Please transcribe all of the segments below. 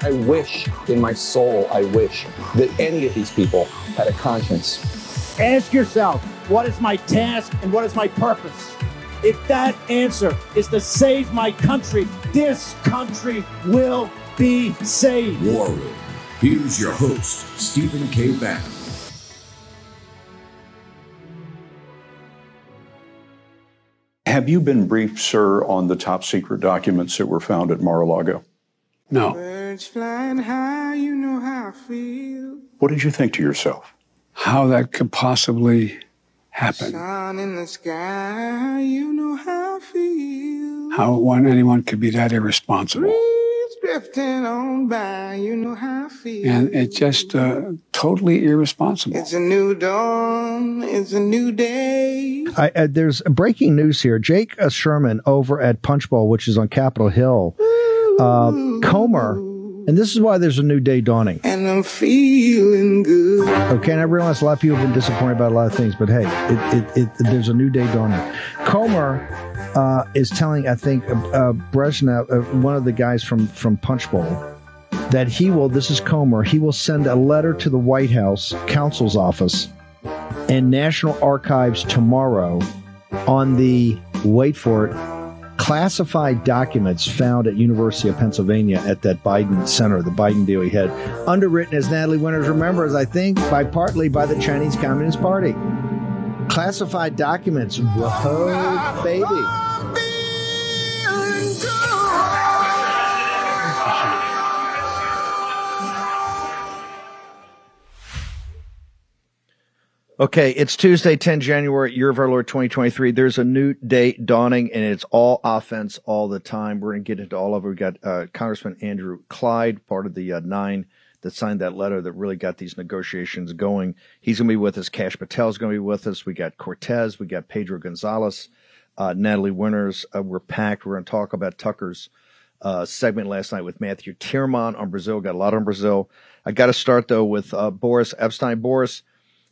I wish in my soul, I wish that any of these people had a conscience. Ask yourself, what is my task and what is my purpose? If that answer is to save my country, this country will be saved. War Room. Here's your host, Stephen K. Bannon. Have you been briefed, sir, on the top secret documents that were found at Mar-a-Lago? No. Birds flying High, you know how I feel. What did you think to yourself? How that could possibly happen. Sun in the sky, you know how I feel. How one anyone could be that irresponsible. Breeze drifting on by, you know how I feel. And it's just uh, totally irresponsible. It's a new dawn, it's a new day. I, uh, there's breaking news here. Jake uh, Sherman over at Punchbowl, which is on Capitol Hill, uh, Comer, and this is why there's a new day dawning. And I'm feeling good. Okay, and I realize a lot of people have been disappointed about a lot of things, but hey, it, it, it, there's a new day dawning. Comer uh, is telling, I think, uh, uh, Bresnahan, uh, one of the guys from, from Punchbowl, that he will, this is Comer, he will send a letter to the White House counsel's office and National Archives tomorrow on the, wait for it, classified documents found at University of Pennsylvania at that Biden center, the Biden deal he had, underwritten as Natalie Winters remembers, I think, by partly by the Chinese Communist Party. Classified documents, whoa, baby. Okay, it's Tuesday, 10 January, year of our Lord 2023. There's a new day dawning and it's all offense all the time. We're going to get into all of it. We've got uh, Congressman Andrew Clyde, part of the uh, nine that signed that letter that really got these negotiations going. He's going to be with us. Kash Patel is going to be with us. We got Cortez. We got Pedro Gonzalez, uh, Natalie Winters. Uh, we're packed. We're going to talk about Tucker's uh, segment last night with Matthew Tyrmand on Brazil. Got a lot on Brazil. I got to start though with uh, Boris Epshteyn. Boris,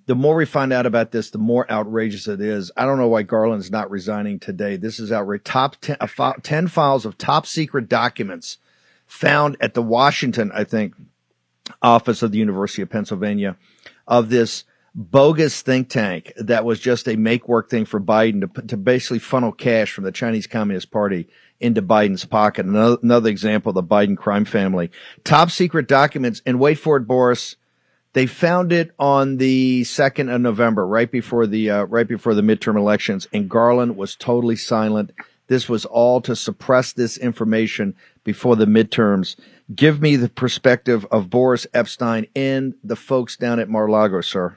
the more we find out about this, the more outrageous it is. I don't know why Garland's not resigning today. This is outrageous. Top 10, uh, 10 files of top secret documents found at the Washington, I think, office of the University of Pennsylvania of this bogus think tank that was just a make work thing for Biden to, to basically funnel cash from the Chinese Communist Party into Biden's pocket. Another, another example, the Biden crime family. Top secret documents, and wait for it, Boris they found it on the second of November, right before the uh, right before the midterm elections, and Garland was totally silent. This was all to suppress this information before the midterms. Give me the perspective of Boris Epshteyn and the folks down at Mar-a-Lago, sir.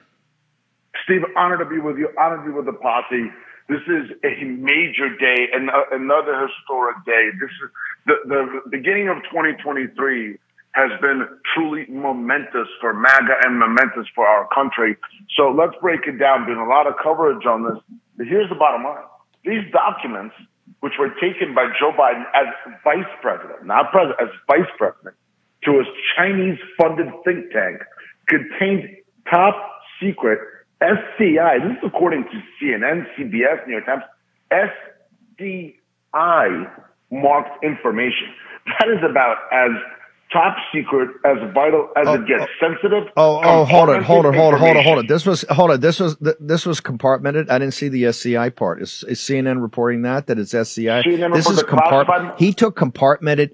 Steve, honored to be with you. Honored to be with the posse. This is a major day and another historic day. This is the, the beginning of 2023 has been truly momentous for MAGA and momentous for our country. So let's break it down. Been a lot of coverage on this. But here's the bottom line. These documents, which were taken by Joe Biden as vice president, not president, as vice president, to his Chinese funded think tank, contained top secret SCI. This is according to CNN, CBS, New York Times, SCI marked information. That is about as top secret, as vital as oh, it gets, oh, sensitive. Oh, oh, hold on, hold on, hold on, hold on, hold on. This was, hold on, this was, this was compartmented. I didn't see the SCI part. Is, is CNN reporting that, that it's SCI? CNN this is compartmented. He took compartmented.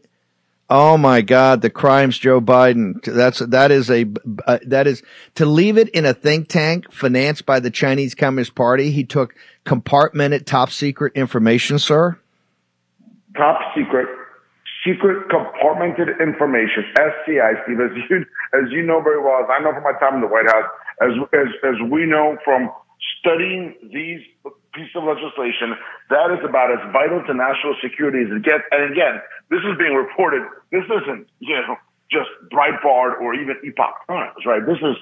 Oh my God, the crimes, Joe Biden. That's, that is a, uh, that is, to leave it in a think tank financed by the Chinese Communist Party. He took compartmented top secret information, sir. Top secret secret compartmented information, SCI, Steve, as you, as you know very well, as I know from my time in the White House, as, as, as we know from studying these pieces of legislation, that is about as vital to national security as it gets. And again, this is being reported. This isn't, you know, just Breitbart or even Epoch Times, right? This is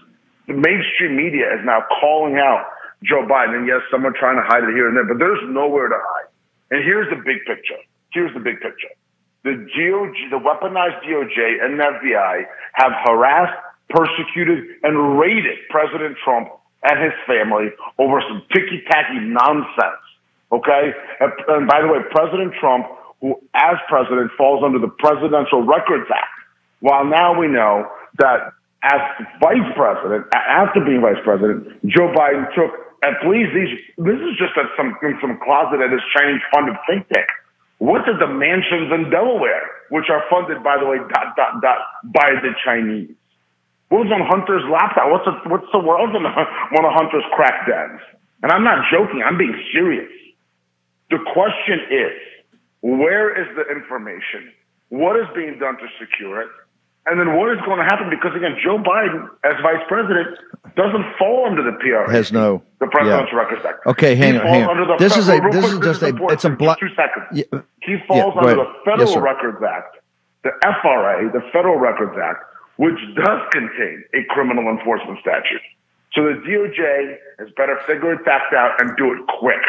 the mainstream media is now calling out Joe Biden. And yes, some are trying to hide it here and there, but there's nowhere to hide. And here's the big picture. Here's the big picture. The DOJ, the weaponized DOJ and the FBI have harassed, persecuted, and raided President Trump and his family over some ticky-tacky nonsense. Okay? And, and by the way, President Trump, who as president falls under the Presidential Records Act, while now we know that as vice president, after being vice president, Joe Biden took, and please, these, this is just at some, in some closet at his Chinese funded think tank. What are the mansions in Delaware, which are funded, by the way, dot, dot, dot, by the Chinese? What was on Hunter's laptop? What's, a, what's the world on one of Hunter's crack dens? And I'm not joking. I'm being serious. The question is, where is the information? What is being done to secure it? And then what is going to happen? Because again, Joe Biden, as vice president, doesn't fall under the PRA. Has no the Presidential yeah. Records Act. Okay, hang on, hang on. This is a this is just a it's a block. Two seconds. Yeah. He falls yeah, under the Federal yes, Records Act, the FRA, the Federal Records Act, which does contain a criminal enforcement statute. So the DOJ has better figure its act out and do it quick.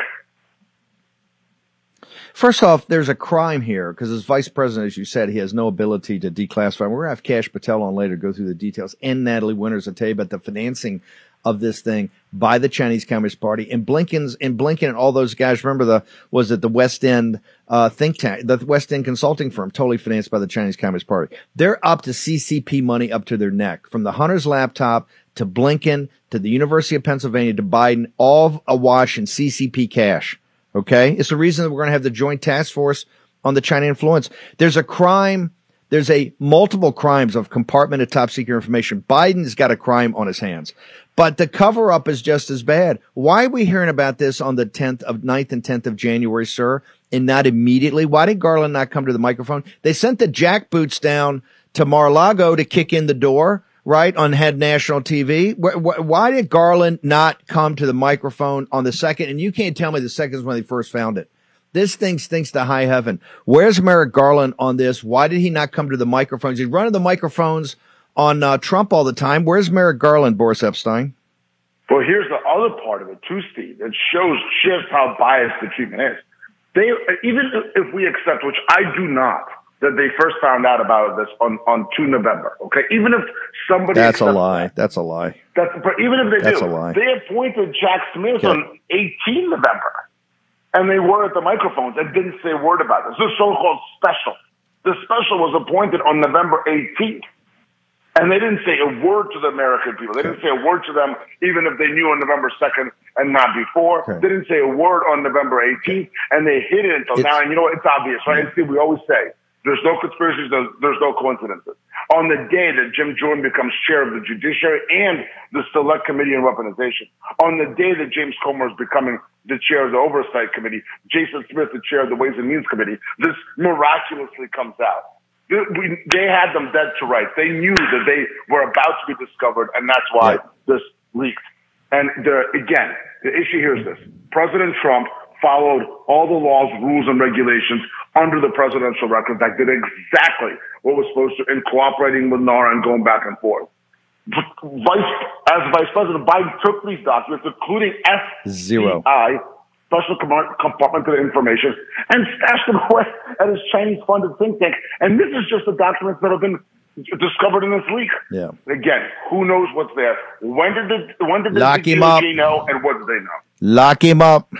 First off, there's a crime here because as vice president, as you said, he has no ability to declassify. We're going to have Kash Patel on later go through the details and Natalie Winters to tell you about the financing of this thing by the Chinese Communist Party and Blinken's and Blinken and all those guys. Remember the was it the West End uh, think tank, the West End consulting firm, totally financed by the Chinese Communist Party. They're up to CCP money up to their neck, from the Hunter's laptop to Blinken to the University of Pennsylvania to Biden, all awash in CCP cash. Okay. It's the reason that we're going to have the joint task force on the China influence. There's a crime. There's a multiple crimes of compartmented top secret information. Biden's got a crime on his hands, but the cover up is just as bad. Why are we hearing about this on the 10th of 9th and 10th of January, sir? And not immediately? Why did Garland not come to the microphone? They sent the jackboots down to Mar-a-Lago to kick in the door right, on head national TV. Why did Garland not come to the microphone on the second? And you can't tell me the second is when they first found it. This thing stinks to high heaven. Where's Merrick Garland on this? Why did he not come to the microphones? He's running the microphones on uh, Trump all the time. Where's Merrick Garland, Boris Epshteyn? Well, here's the other part of it too, Steve. It shows just how biased the treatment is. They, even if we accept, which I do not, that they first found out about this on, on 2 November. Okay. Even if somebody. That's a lie. That, that's a lie. That's, even if they that's do. A lie. They appointed Jack Smith okay. on 18 November. And they were at the microphones and didn't say a word about this. This so called special. The special was appointed on November 18th. And they didn't say a word to the American people. They didn't say a word to them, even if they knew on November 2nd and not before. Okay. They didn't say a word on November 18th, and they hid it until it's, now. And you know, it's obvious, right? Yeah. we always say there's no conspiracies. There's, no coincidences. On the day that Jim Jordan becomes chair of the Judiciary and the Select Committee on Weaponization, on the day that James Comer is becoming the chair of the Oversight Committee, Jason Smith the chair of the Ways and Means Committee, this miraculously comes out. They had them dead to rights. They knew that they were about to be discovered, and that's why this leaked. And the, again, the issue here is this: President Trump followed all the laws, rules, and regulations under the Presidential Records Act, did exactly what was supposed to in cooperating with NARA and going back and forth. Vice, as Vice President Biden took these documents, including FBI, special compartment information, and stashed them away at his Chinese-funded think tank. And this is just the documents that have been discovered in this leak. Yeah. Again, who knows what's there? When did the when did the Lock him up. know, and what did they know? Lock him up.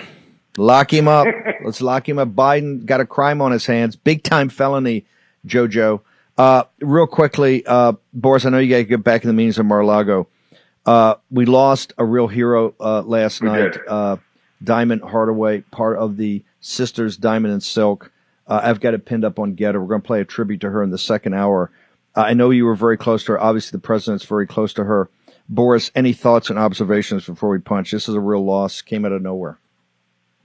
Lock him up. Let's lock him up. Biden got a crime on his hands. Big time felony, JoJo. Uh, real quickly, uh, Boris, I know you got to get back in the meetings of Mar-a-Lago. Uh, we lost a real hero uh, last we night. Uh, Diamond Hardaway, part of the Sisters Diamond and Silk. Uh, I've got it pinned up on Gettr. We're going to play a tribute to her in the second hour. I know you were very close to her. Obviously, the president's very close to her. Boris, any thoughts and observations before we punch? This is a real loss. Came out of nowhere.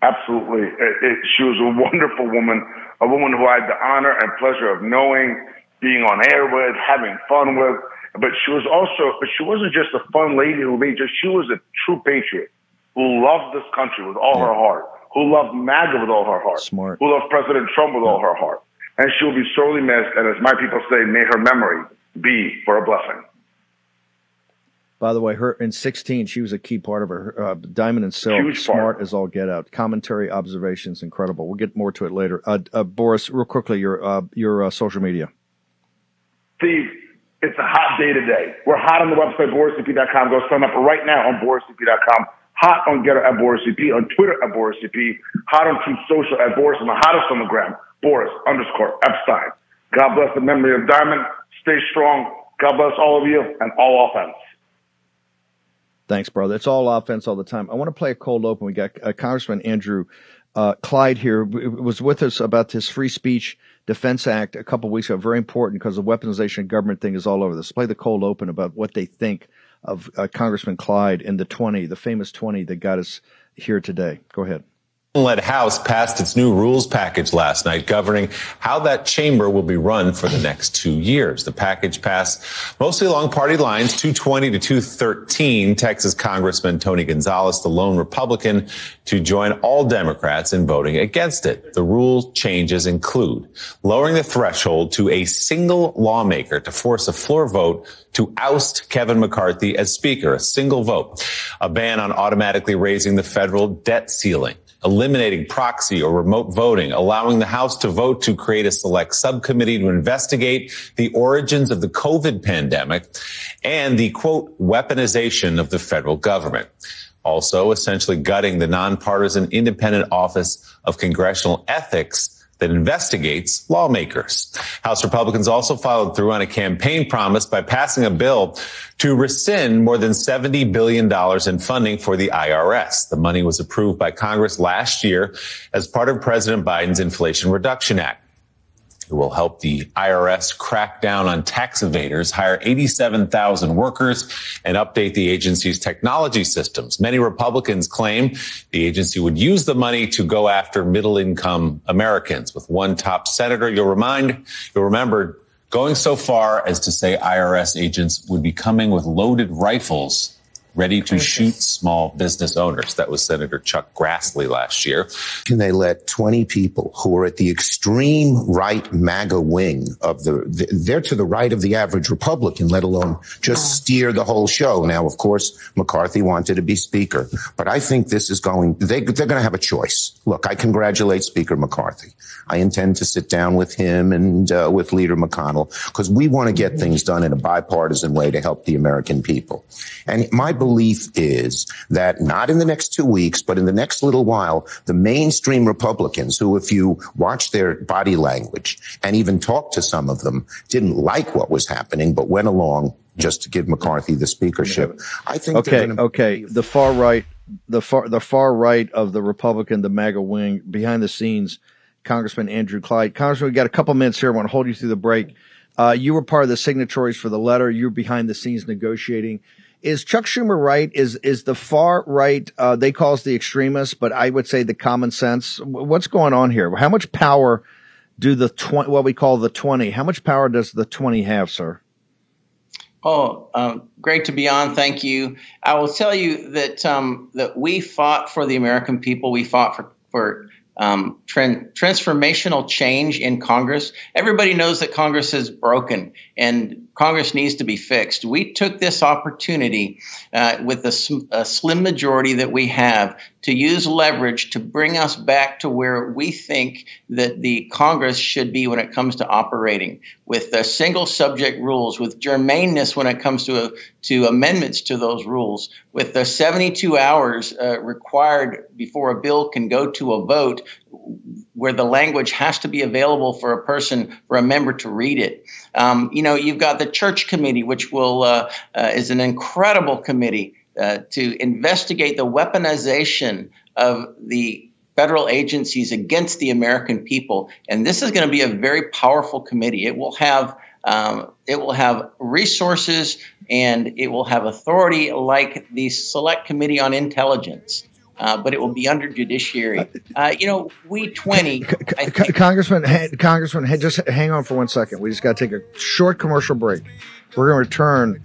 Absolutely. It, it, she was a wonderful woman, a woman who I had the honor and pleasure of knowing, being on air with, having fun with. But she was also, but she wasn't just a fun lady who made just, she was a true patriot who loved this country with all yeah. her heart, who loved MAGA with all her heart, Smart. who loved President Trump with yeah. all her heart. And she will be sorely missed. And as my people say, may her memory be for a blessing. By the way, her in 16, she was a key part of her. Uh, Diamond and Silk, Huge smart part. as all get out. Commentary, observations, incredible. We'll get more to it later. Uh, uh, Boris, real quickly, your uh, your uh, social media. Steve, it's a hot day today. We're hot on the website, borisep.com. Go sign up right now on borisep.com. Hot on Gettr at BorisEP, on Twitter at BorisEP, hot on Truth Social at Boris, and the hottest on the gram, Boris underscore Epshteyn. God bless the memory of Diamond. Stay strong. God bless all of you and all offense. Thanks, brother. It's all offense all the time. I want to play a cold open. We got uh, Congressman Andrew uh, Clyde here was with us about this Free Speech Defense Act a couple weeks ago. Very important because the weaponization of government thing is all over this. Play the cold open about what they think of uh, Congressman Clyde and the 20, the famous 20 that got us here today. Go ahead led House passed its new rules package last night governing how that chamber will be run for the next two years. The package passed mostly along party lines, 220 to 213. Texas Congressman Tony Gonzalez, the lone Republican, to join all Democrats in voting against it. The rule changes include lowering the threshold to a single lawmaker to force a floor vote to oust Kevin McCarthy as Speaker, a single vote, a ban on automatically raising the federal debt ceiling eliminating proxy or remote voting, allowing the House to vote to create a select subcommittee to investigate the origins of the COVID pandemic and the quote, weaponization of the federal government. Also, essentially gutting the nonpartisan independent office of congressional ethics that investigates lawmakers. House Republicans also followed through on a campaign promise by passing a bill to rescind more than $70 billion in funding for the IRS. The money was approved by Congress last year as part of President Biden's Inflation Reduction Act. It will help the IRS crack down on tax evaders, hire 87,000 workers, and update the agency's technology systems. Many Republicans claim the agency would use the money to go after middle income Americans. With one top senator, you'll remind, you'll remember going so far as to say IRS agents would be coming with loaded rifles ready to shoot small business owners. That was Senator Chuck Grassley last year. Can they let 20 people who are at the extreme right MAGA wing of the, they're to the right of the average Republican, let alone just steer the whole show. Now, of course, McCarthy wanted to be speaker, but I think this is going, they, they're going to have a choice. Look, I congratulate Speaker McCarthy. I intend to sit down with him and uh, with Leader McConnell because we want to get things done in a bipartisan way to help the American people. And my belief is that not in the next two weeks, but in the next little while, the mainstream Republicans, who, if you watch their body language and even talk to some of them, didn't like what was happening, but went along just to give McCarthy the speakership. I think okay, okay. The far right, the far the far right of the Republican, the MAGA wing, behind the scenes, Congressman Andrew Clyde. Congressman, we got a couple minutes here. I want to hold you through the break. Uh, you were part of the signatories for the letter. You're behind the scenes negotiating. Is Chuck Schumer right? Is is the far right? Uh, they call us the extremists, but I would say the common sense. What's going on here? How much power do the twenty? What we call the twenty? How much power does the twenty have, sir? Oh, um, great to be on. Thank you. I will tell you that um, that we fought for the American people. We fought for for um, tran- transformational change in Congress. Everybody knows that Congress is broken and Congress needs to be fixed. We took this opportunity uh, with the sm- a slim majority that we have to use leverage to bring us back to where we think that the Congress should be when it comes to operating, with the single subject rules, with germaneness when it comes to a, to amendments to those rules, with the 72 hours uh, required before a bill can go to a vote, where the language has to be available for a person, for a member to read it. Um, you know, you've got the Church Committee, which will uh, uh, is an incredible committee uh, to investigate the weaponization of the federal agencies against the American people. And this is going to be a very powerful committee. It will have um, it will have resources and it will have authority like the Select Committee on Intelligence. Uh, but it will be under judiciary. Uh, you know, we twenty. I think, Congressman, ha- Congressman, ha- just hang on for one second. We just got to take a short commercial break. We're going to return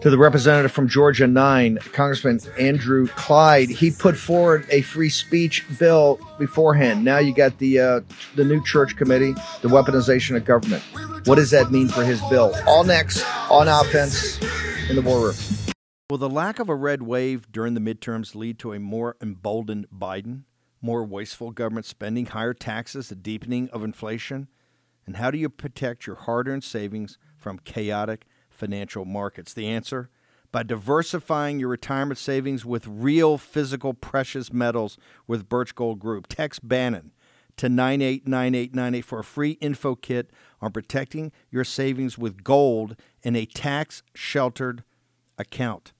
to the representative from Georgia 9, Congressman Andrew Clyde. He put forward a free speech bill beforehand. Now you got the uh, the new church committee, the weaponization of government. What does that mean for his bill? All next on offense in the war room. Will the lack of a red wave during the midterms lead to a more emboldened Biden, more wasteful government spending, higher taxes, a deepening of inflation? And how do you protect your hard earned savings from chaotic financial markets? The answer by diversifying your retirement savings with real physical precious metals with Birch Gold Group. Text Bannon to 989898 for a free info kit on protecting your savings with gold in a tax sheltered account.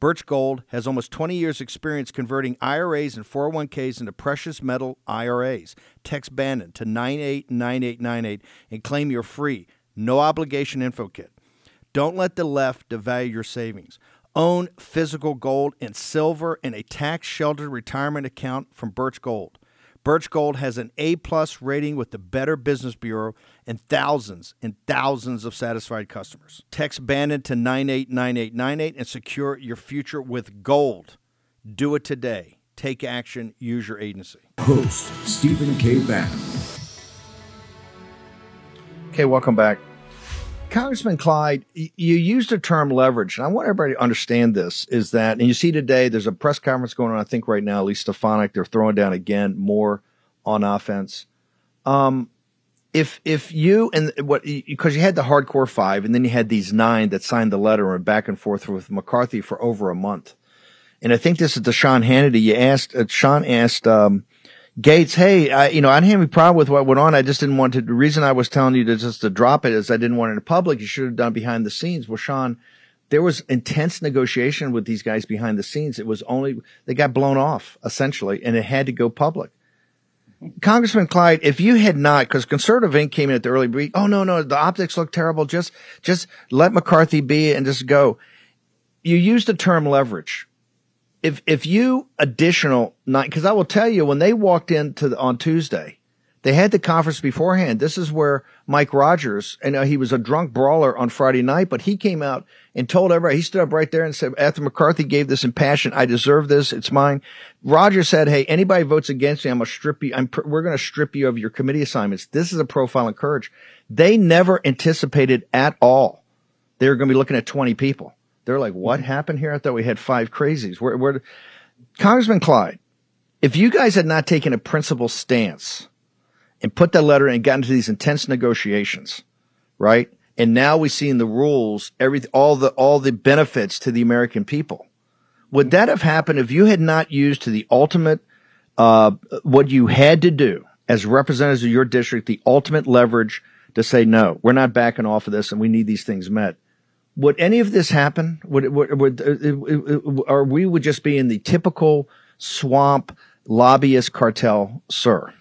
Birch Gold has almost 20 years' experience converting IRAs and 401ks into precious metal IRAs. Text Bannon to 989898 and claim your free, no obligation info kit. Don't let the left devalue your savings. Own physical gold and silver in a tax sheltered retirement account from Birch Gold. Birch Gold has an A plus rating with the Better Business Bureau and thousands and thousands of satisfied customers. Text Bannon to 989898 and secure your future with gold. Do it today. Take action. Use your agency. Host Stephen K. Bannon. Okay, welcome back. Congressman Clyde, you used the term leverage, and I want everybody to understand this is that, and you see today, there's a press conference going on, I think right now, Elise Stefanik, they're throwing down again more on offense. Um, if, if you, and what, because you had the hardcore five, and then you had these nine that signed the letter and back and forth with McCarthy for over a month. And I think this is to Sean Hannity. You asked, uh, Sean asked, um, Gaetz, hey, I, you know, I didn't have any problem with what went on. I just didn't want to. The reason I was telling you to just to drop it is I didn't want it in public. You should have done behind the scenes. Well, Sean, there was intense negotiation with these guys behind the scenes. It was only they got blown off essentially, and it had to go public. Congressman Clyde, if you had not, because Conservative Inc. came in at the early brief, oh no, no, the optics look terrible. Just, just let McCarthy be and just go. You used the term leverage if if you additional night because I will tell you when they walked into the, on Tuesday, they had the conference beforehand. This is where Mike Rogers, and uh, he was a drunk brawler on Friday night, but he came out and told everybody. He stood up right there and said, "After McCarthy gave this impassioned, I deserve this. It's mine." Rogers said, "Hey, anybody votes against me, I'm gonna strip you. I'm we're gonna strip you of your committee assignments. This is a profile in courage." They never anticipated at all they were going to be looking at 20 people. They're like, what happened here? I thought we had five crazies. Where, where, Congressman Clyde, if you guys had not taken a principled stance and put that letter and got into these intense negotiations, right? And now we see in the rules every all the all the benefits to the American people. Would that have happened if you had not used to the ultimate uh, what you had to do as representatives of your district, the ultimate leverage to say no, we're not backing off of this, and we need these things met? would any of this happen? Would, would, would uh, or we would just be in the typical swamp lobbyist cartel, sir?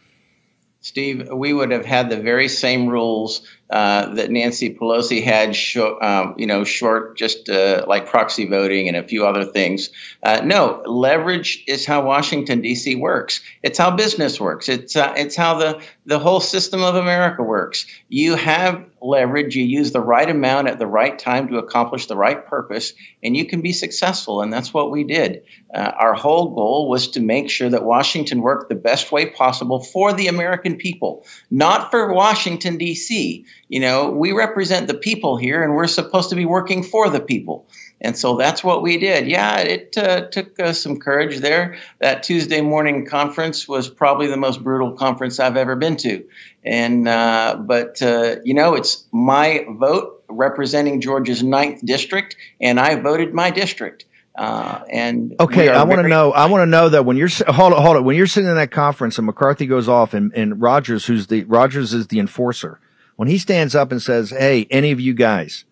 Steve, we would have had the very same rules uh, that Nancy Pelosi had, um, you know, short just uh, like proxy voting and a few other things. Uh, no, leverage is how Washington D.C. works. It's how business works. It's uh, it's how the the whole system of America works. You have leverage. You use the right amount at the right time to accomplish the right purpose, and you can be successful. And that's what we did. Uh, our whole goal was to make sure that Washington worked the best way possible for the American people, not for Washington D.C. You know, we represent the people here, and we're supposed to be working for the people. And so that's what we did. Yeah, it uh, took uh, some courage there. That Tuesday morning conference was probably the most brutal conference I've ever been to. And uh, but uh, you know, it's my vote representing Georgia's ninth district, and I voted my district. Uh, and okay, I want to know. I want to know that when you're hold it, hold it. When you're sitting in that conference and McCarthy goes off, and, and Rogers, who's the Rogers is the enforcer when he stands up and says, Hey, any of you guys,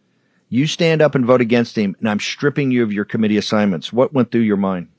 you stand up and vote against him, and I'm stripping you of your committee assignments. What went through your mind?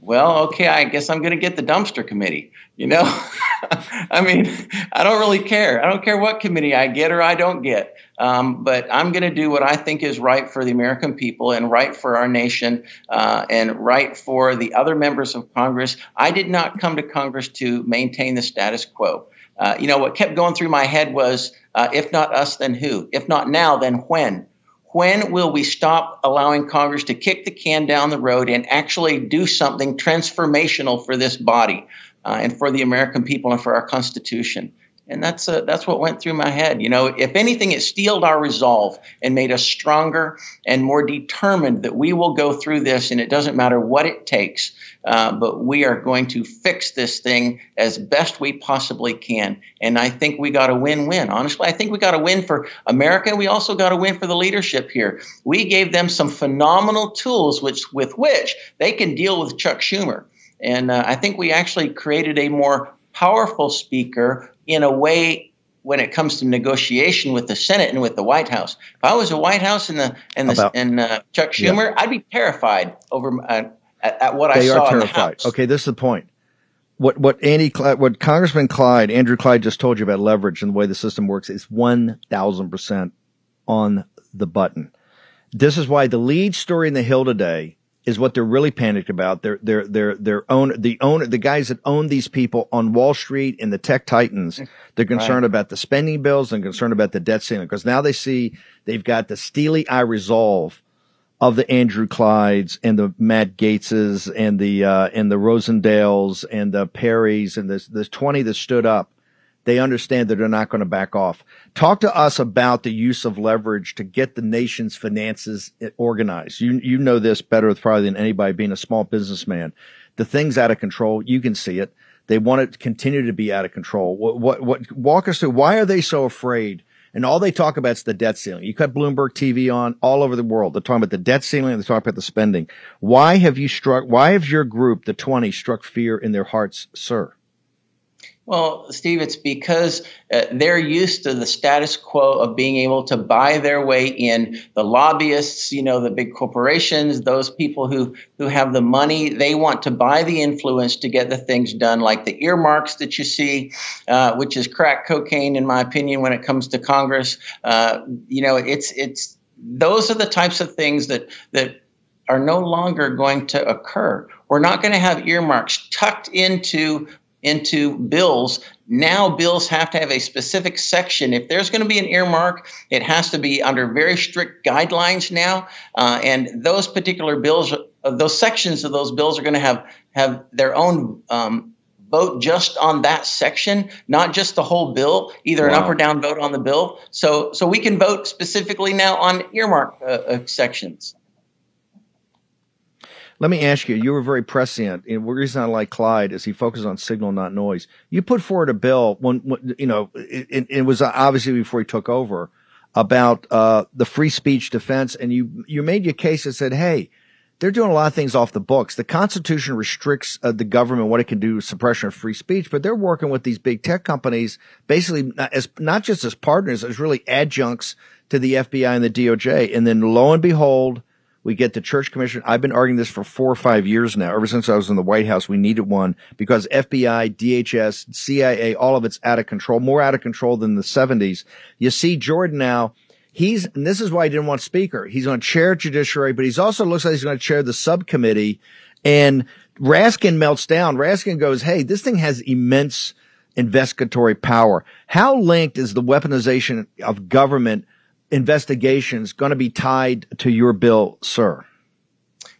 Well, okay, I guess I'm going to get the dumpster committee. You know, I mean, I don't really care. I don't care what committee I get or I don't get. Um, but I'm going to do what I think is right for the American people and right for our nation uh, and right for the other members of Congress. I did not come to Congress to maintain the status quo. Uh, you know, what kept going through my head was uh, if not us, then who? If not now, then when? When will we stop allowing Congress to kick the can down the road and actually do something transformational for this body uh, and for the American people and for our Constitution? And that's that's what went through my head. You know, if anything, it steeled our resolve and made us stronger and more determined that we will go through this, and it doesn't matter what it takes. Uh, but we are going to fix this thing as best we possibly can. And I think we got a win-win. Honestly, I think we got a win for America. We also got a win for the leadership here. We gave them some phenomenal tools, which with which they can deal with Chuck Schumer. And uh, I think we actually created a more powerful speaker in a way when it comes to negotiation with the Senate and with the White House. If I was a White House and the and the About, and uh, Chuck Schumer, yeah. I'd be terrified over uh, at, at, what they I saw They are terrified. Okay, this is the point. What what Andy what Congressman Clyde Andrew Clyde just told you about leverage and the way the system works is one thousand percent on the button. This is why the lead story in the Hill today is what they're really panicked about. They're, they're, they're, they're own, the owner, the guys that own these people on Wall Street and the tech titans, they're concerned right. about the spending bills and concerned about the debt ceiling because now they see they've got the steely eye resolve of the Andrew Clydes and the Matt Gaetzes and the, uh, and the Rosendales and the Perrys and there's, there's 20 that stood up they understand that they're not going to back off. Talk to us about the use of leverage to get the nation's finances organized. You you know this better probably than anybody being a small businessman. The thing's out of control. You can see it. They want it to continue to be out of control. What, what, what, walk us through. Why are they so afraid? And all they talk about is the debt ceiling. You cut Bloomberg TV on all over the world. They're talking about the debt ceiling. They're talking about the spending. Why have you struck, why have your group, the 20, struck fear in their hearts, sir? Well, Steve, it's because uh, they're used to the status quo of being able to buy their way in. The lobbyists, you know, the big corporations, those people who who have the money, they want to buy the influence to get the things done, like the earmarks that you see, uh, which is crack cocaine, in my opinion, when it comes to Congress. Uh, you know, it's it's those are the types of things that that are no longer going to occur. We're not going to have earmarks tucked into into bills. Now, bills have to have a specific section. If there's going to be an earmark, it has to be under very strict guidelines now. Uh, and those particular bills, uh, those sections of those bills are going to have have their own. Um, vote just on that section, not just the whole bill, either wow. an up or down vote on the bill. So, so we can vote specifically now on earmark uh, uh, sections. Let me ask you, you were very prescient. The reason I like Clyde is he focused on signal, not noise. You put forward a bill when, when you know, it, it, was obviously before he took over about, uh, the free speech defense. And you, you made your case and said, Hey, they're doing a lot of things off the books. The Constitution restricts uh, the government what it can do, suppression of free speech, but they're working with these big tech companies, basically as not just as partners, as really adjuncts to the FBI and the DOJ. And then lo and behold, we get the church commission. I've been arguing this for four or five years now. Ever since I was in the White House, we needed one because FBI, DHS, CIA, all of it's out of control, more out of control than the 70s. You see Jordan now. He's, and this is why he didn't want speaker. He's going to chair judiciary, but he's also looks like he's going to chair the subcommittee. And Raskin melts down. Raskin goes, Hey, this thing has immense investigatory power. How linked is the weaponization of government investigations going to be tied to your bill, sir?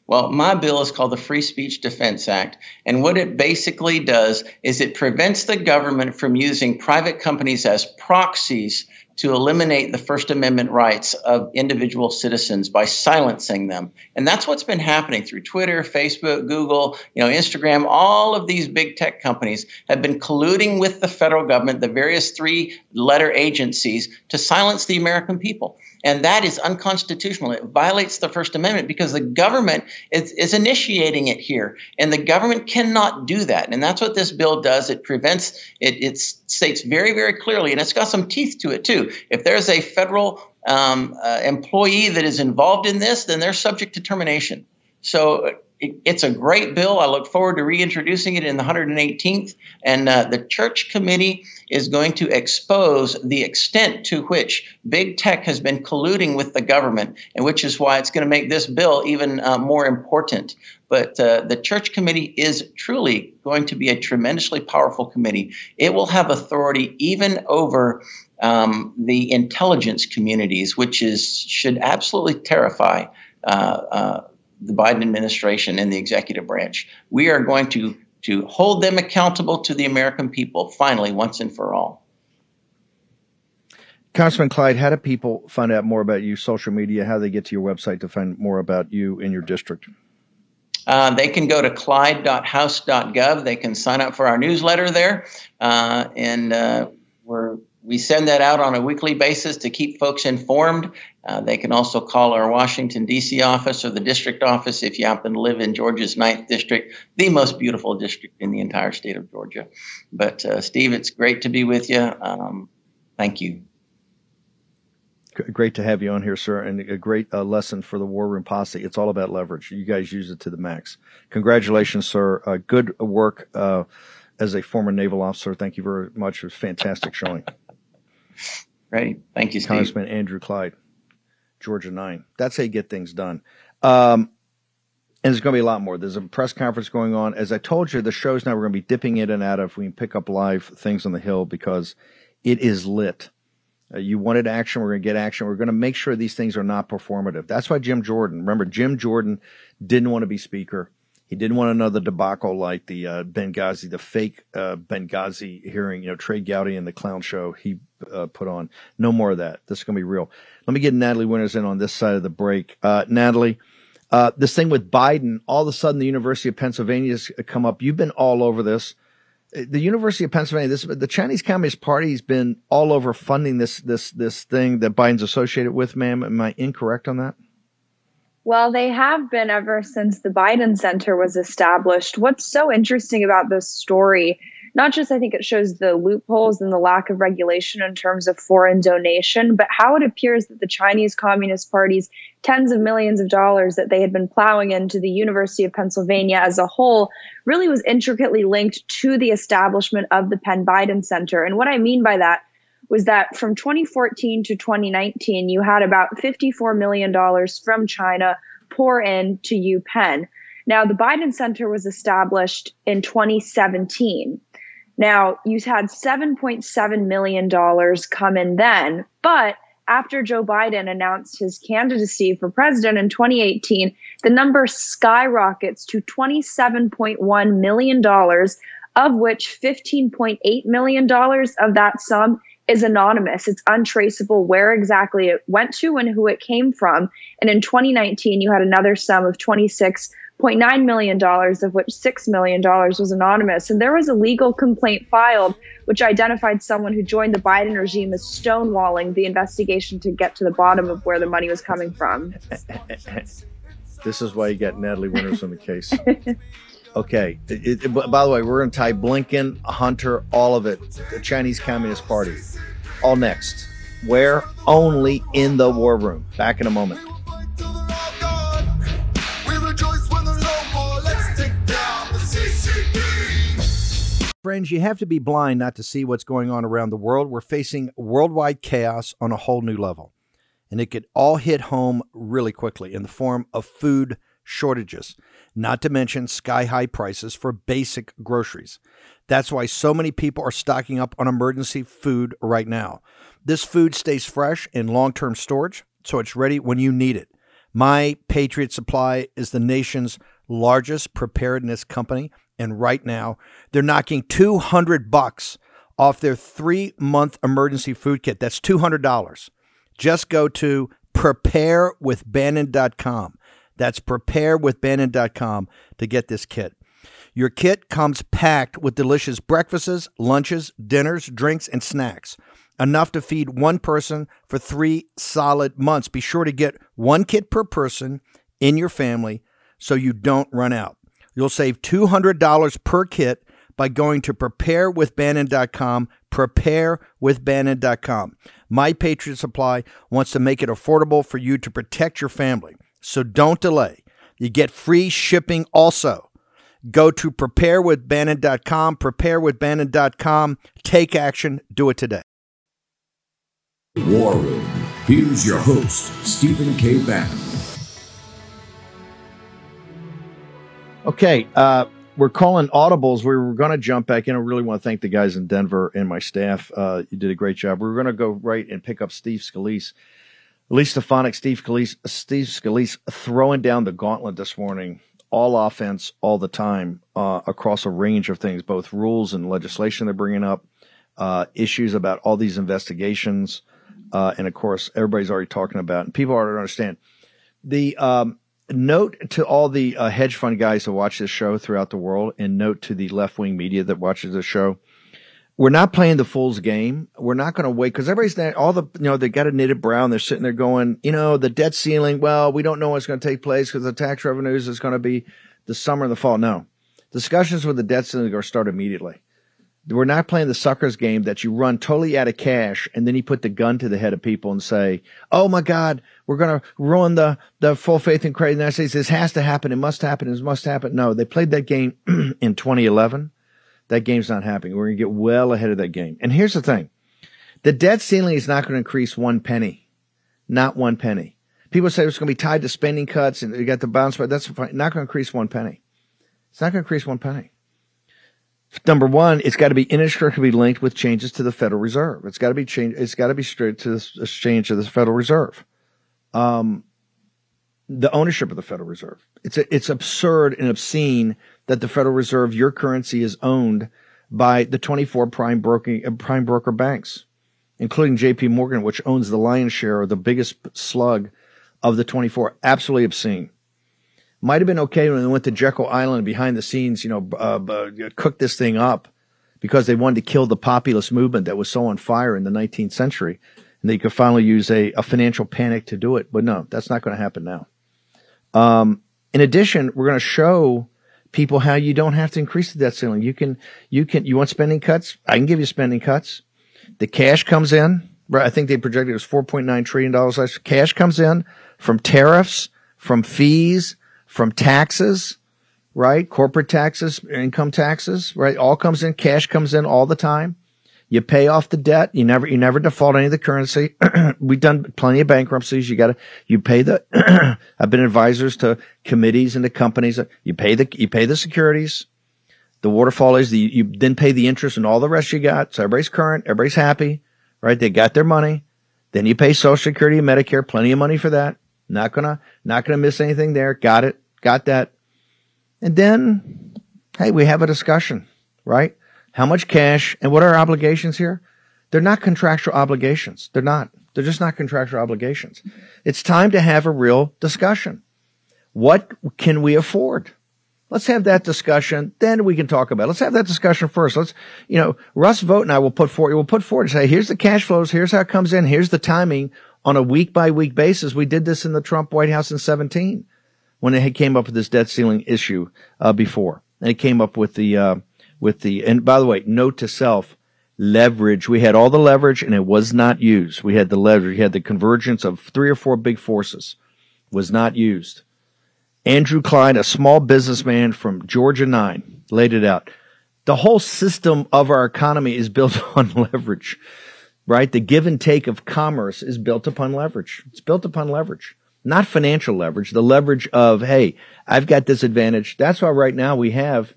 Well, my bill is called the Free Speech Defense Act. And what it basically does is it prevents the government from using private companies as proxies to eliminate the First Amendment rights of individual citizens by silencing them. And that's what's been happening through Twitter, Facebook, Google, you know, Instagram. All of these big tech companies have been colluding with the federal government, the various three letter agencies, to silence the American people. And that is unconstitutional. It violates the First Amendment because the government is, is, initiating it here. And the government cannot do that. And that's what this bill does. It prevents, it, it states very, very clearly, and it's got some teeth to it too. If there's a federal um, uh, employee that is involved in this, then they're subject to termination. So it's a great bill. I look forward to reintroducing it in the 118th. And uh, the church committee is going to expose the extent to which big tech has been colluding with the government, and which is why it's going to make this bill even uh, more important. But uh, the church committee is truly going to be a tremendously powerful committee. It will have authority even over um, the intelligence communities, which is should absolutely terrify uh, uh, the Biden administration and the executive branch. We are going to to hold them accountable to the American people finally once and for all. Congressman Clyde, how do people find out more about you, social media? How do they get to your website to find more about you in your district? Uh, they can go to clyde.house.gov. They can sign up for our newsletter there, uh, and uh, we're we send that out on a weekly basis to keep folks informed. Uh, they can also call our Washington, D.C. office or the district office if you happen to live in Georgia's 9th District, the most beautiful district in the entire state of Georgia. But, uh, Steve, it's great to be with you. Um, thank you. Great to have you on here, sir, and a great uh, lesson for the War Room Posse. It's all about leverage. You guys use it to the max. Congratulations, sir. Uh, good work uh, as a former naval officer. Thank you very much. It was fantastic showing. Great. Thank you, Steve. Congressman Andrew Clyde, Georgia 9. That's how you get things done. Um, and there's going to be a lot more. There's a press conference going on. As I told you, the shows now we're going to be dipping in and out of. We can pick up live things on the Hill because it is lit. Uh, you wanted action, we're going to get action. We're going to make sure these things are not performative. That's why Jim Jordan, remember, Jim Jordan didn't want to be speaker. He didn't want another debacle like the uh, Benghazi, the fake uh, Benghazi hearing, you know, Trey Gowdy and the clown show he uh, put on. No more of that. This is going to be real. Let me get Natalie Winters in on this side of the break. Uh, Natalie, uh, this thing with Biden, all of a sudden the University of Pennsylvania has come up. You've been all over this the University of Pennsylvania, this the Chinese Communist Party has been all over funding this this this thing that Biden's associated with, ma'am. Am I incorrect on that? Well, they have been ever since the Biden Center was established. What's so interesting about this story not just I think it shows the loopholes and the lack of regulation in terms of foreign donation, but how it appears that the Chinese Communist Party's tens of millions of dollars that they had been plowing into the University of Pennsylvania as a whole really was intricately linked to the establishment of the Penn Biden Center. And what I mean by that was that from 2014 to 2019, you had about $54 million from China pour in to UPenn. Now, the Biden Center was established in 2017. Now, you had $7.7 million come in then, but after Joe Biden announced his candidacy for president in 2018, the number skyrockets to $27.1 million, of which $15.8 million of that sum is anonymous. It's untraceable where exactly it went to and who it came from. And in 2019, you had another sum of 26 $0.9 million, of which $6 million was anonymous. And there was a legal complaint filed, which identified someone who joined the Biden regime as stonewalling the investigation to get to the bottom of where the money was coming from. This is why you get Natalie Winters on the case. Okay. It, it, by the way, we're going to tie Blinken, Hunter, all of it, the Chinese Communist Party, all next. Where? Only in the war room. Back in a moment. Friends, you have to be blind not to see what's going on around the world. We're facing worldwide chaos on a whole new level. And it could all hit home really quickly in the form of food shortages, not to mention sky high prices for basic groceries. That's why so many people are stocking up on emergency food right now. This food stays fresh in long term storage, so it's ready when you need it. My Patriot Supply is the nation's largest preparedness company and right now they're knocking 200 bucks off their 3-month emergency food kit. That's $200. Just go to preparewithbannon.com. That's preparewithbannon.com to get this kit. Your kit comes packed with delicious breakfasts, lunches, dinners, drinks, and snacks. Enough to feed one person for three solid months. Be sure to get one kit per person in your family so you don't run out. You'll save $200 per kit by going to preparewithbannon.com, preparewithbannon.com. My Patriot Supply wants to make it affordable for you to protect your family. So don't delay. You get free shipping also. Go to preparewithbannon.com, preparewithbannon.com. Take action. Do it today. War Room. Here's your host, Stephen K. Bannon. Okay, uh, we're calling audibles. We were going to jump back in. I really want to thank the guys in Denver and my staff. Uh, you did a great job. We are going to go right and pick up Steve Scalise. Elise Stefanik, Steve Scalise, Steve Scalise throwing down the gauntlet this morning. All offense, all the time, uh, across a range of things, both rules and legislation they're bringing up, uh, issues about all these investigations, Uh, and of course, everybody's already talking about, and people already understand the um, note to all the uh, hedge fund guys that watch this show throughout the world, and note to the left wing media that watches this show. We're not playing the fool's game. We're not going to wait because everybody's. All the, you know, they got a knitted brow and they're sitting there going, you know, the debt ceiling. Well, we don't know what's going to take place because the tax revenues is going to be the summer and the fall. No, discussions with the debt ceiling are going to start immediately. We're not playing the suckers game that you run totally out of cash and then you put the gun to the head of people and say, Oh my God, we're going to ruin the, the full faith and credit the United States. This has to happen. It must happen. It must happen. No, they played that game in 2011. That game's not happening. We're going to get well ahead of that game. And here's the thing. The debt ceiling is not going to increase one penny. Not one penny. People say it's going to be tied to spending cuts and you got the bounce, but that's not going to increase one penny. It's not going to increase one penny. Number one, it's got to be inextricably linked with changes to the Federal Reserve. It's got to be changed. It's got to be straight to the change of the Federal Reserve. Um, the ownership of the Federal Reserve. It's a, it's absurd and obscene that the Federal Reserve, your currency, is owned by the 24 prime broker prime broker banks, including J.P. Morgan, which owns the lion's share or the biggest slug of the 24. Absolutely obscene. Might have been okay when they went to Jekyll Island behind the scenes, you know, uh, uh, cooked this thing up because they wanted to kill the populist movement that was so on fire in the 19th century. And they could finally use a, a financial panic to do it. But no, that's not going to happen now. Um, in addition, we're going to show people how you don't have to increase the debt ceiling. You can, you can, you want spending cuts? I can give you spending cuts. The cash comes in. Right? I think they projected it was $4.9 trillion. Cash comes in from tariffs, from fees, from taxes, right? Corporate taxes, income taxes, right? All comes in, cash comes in all the time. You pay off the debt. You never, you never default any of the currency. We've done plenty of bankruptcies. You gotta, you pay the, I've been advisors to committees and to companies. You pay the, you pay the securities. The waterfall is the, you then pay the interest and all the rest you got. So everybody's current. Everybody's happy, right? They got their money. Then you pay social security and Medicare, plenty of money for that. Not gonna, not gonna miss anything there. Got it. Got that. And then, hey, we have a discussion, right? How much cash and what are our obligations here? They're not contractual obligations. They're not. They're just not contractual obligations. It's time to have a real discussion. What can we afford? Let's have that discussion. Then we can talk about it. Let's have that discussion first. Let's, you know, Russ Vought and I will put forward, we'll put forward say, here's the cash flows. Here's how it comes in. Here's the timing on a week by week basis. We did this in the Trump White House in 17 when it came up with this debt ceiling issue uh, before, and it came up with the uh, with the and by the way, note to self, leverage. We had all the leverage, and it was not used. We had the leverage. We had the convergence of three or four big forces, was not used. Andrew Clyde, a small businessman from Georgia Nine, laid it out. The whole system of our economy is built on leverage, right? The give and take of commerce is built upon leverage. It's built upon leverage not financial leverage, the leverage of, hey, I've got this advantage. That's why right now we have,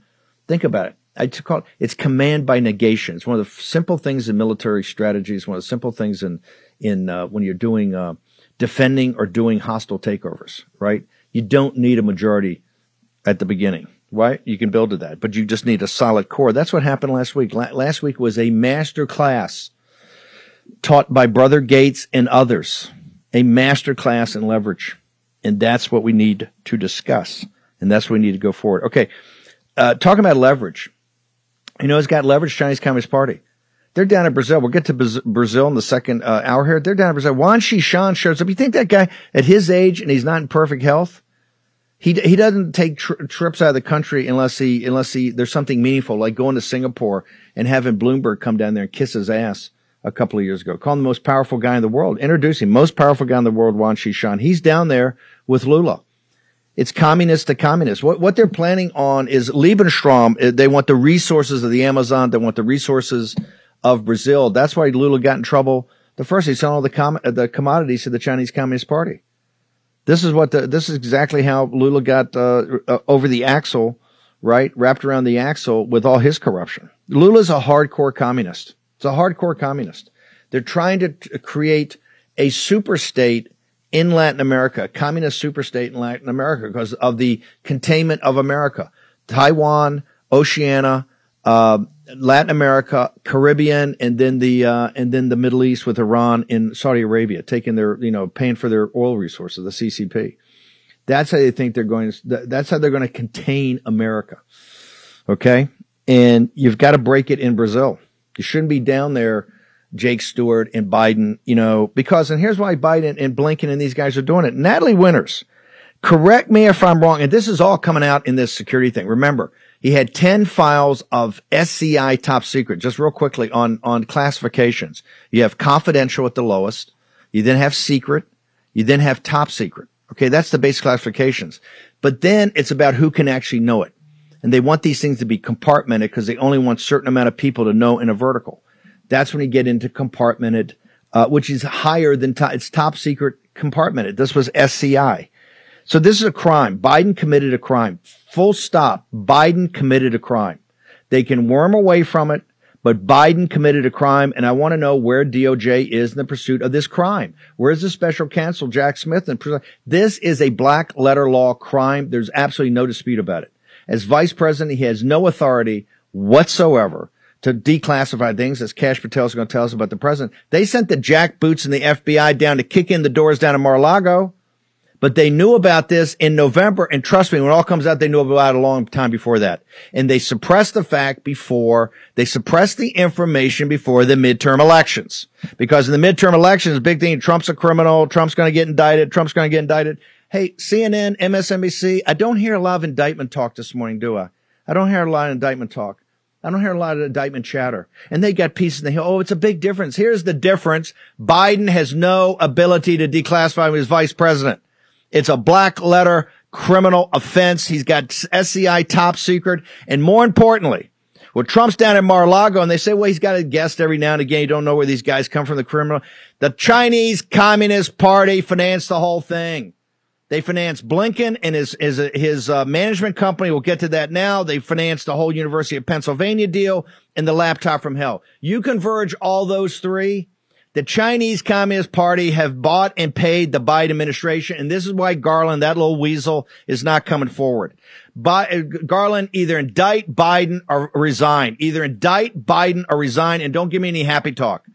think about it. I call it, it's command by negation. It's one of the simple things in military strategies, one of the simple things in, in, uh, when you're doing, uh, defending or doing hostile takeovers, right? You don't need a majority at the beginning, right? You can build to that, but you just need a solid core. That's what happened last week. La- last week was a master class taught by Brother Gaetz and others a master class in leverage. And that's what we need to discuss. And that's what we need to go forward. Okay. Uh, talking about leverage. You know, it's got leverage Chinese Communist Party. They're down in Brazil. We'll get to Brazil in the second uh, hour here. They're down in Brazil. Wang Qishan shows up. You think that guy at his age and he's not in perfect health? He, he doesn't take tri- trips out of the country unless he, unless he, there's something meaningful, like going to Singapore and having Bloomberg come down there and kiss his ass a couple of years ago. Call him the most powerful guy in the world. Introducing most powerful guy in the world, Wang Qishan. He's down there with Lula. It's communist to communist. What, what they're planning on is Lebensraum. Uh, they want the resources of the Amazon. They want the resources of Brazil. That's why Lula got in trouble. The first, he sold all the, com- the commodities to the Chinese Communist Party. This is what the, this is exactly how Lula got, uh, uh, over the axle, right? Wrapped around the axle with all his corruption. Lula's a hardcore communist. It's a hardcore communist. They're trying to t- create a super state in Latin America, communist super state in Latin America because of the containment of America. Taiwan, Oceania, uh, Latin America, Caribbean, and then the uh, and then the Middle East with Iran and Saudi Arabia taking their you know paying for their oil resources, the CCP. That's how they think they're going. To, that's how they're going to contain America. Okay, and you've got to break it in Brazil. You shouldn't be down there, Jake Stewart and Biden. You know because and here's why Biden and Blinken and these guys are doing it. Natalie Winters, correct me if I'm wrong, and this is all coming out in this security thing. Remember he had 10 files of SCI top secret. Just real quickly on, on classifications. You have confidential at the lowest. You then have secret. You then have top secret. Okay. That's the base classifications. But then it's about who can actually know it. And they want these things to be compartmented because they only want certain amount of people to know in a vertical. That's when you get into compartmented, uh, which is higher than it's top secret compartmented. This was SCI. So this is a crime. Biden committed a crime. Full stop. Biden committed a crime. They can worm away from it, but Biden committed a crime. And I want to know where DOJ is in the pursuit of this crime. Where's the special counsel, Jack Smith? And this is a black letter law crime. There's absolutely no dispute about it. As vice president, he has no authority whatsoever to declassify things, as Kash Patel is going to tell us about the president. They sent the jackboots and the FBI down to kick in the doors down in Mar-a-Lago. But they knew about this in November. And trust me, when it all comes out, they knew about it a long time before that. And they suppressed the fact before, they suppressed the information before the midterm elections. Because in the midterm elections, big thing, Trump's a criminal, Trump's going to get indicted, Trump's going to get indicted. Hey, CNN, MSNBC, I don't hear a lot of indictment talk this morning, do I? I don't hear a lot of indictment talk. I don't hear a lot of indictment chatter. And they got and they oh, it's a big difference. Here's the difference. Biden has no ability to declassify his vice president. It's a black letter criminal offense. He's got SCI top secret. And more importantly, well, Trump's down in Mar-a-Lago and they say, well, he's got a guest every now and again. You don't know where these guys come from, the criminal. The Chinese Communist Party financed the whole thing. They financed Blinken and his his his uh, management company. We'll get to that now. They financed the whole University of Pennsylvania deal and the laptop from hell. You converge all those three, the Chinese Communist Party have bought and paid the Biden administration. And this is why Garland, that little weasel, is not coming forward. By, Garland, either indict Biden or resign. Either indict Biden or resign and don't give me any happy talk.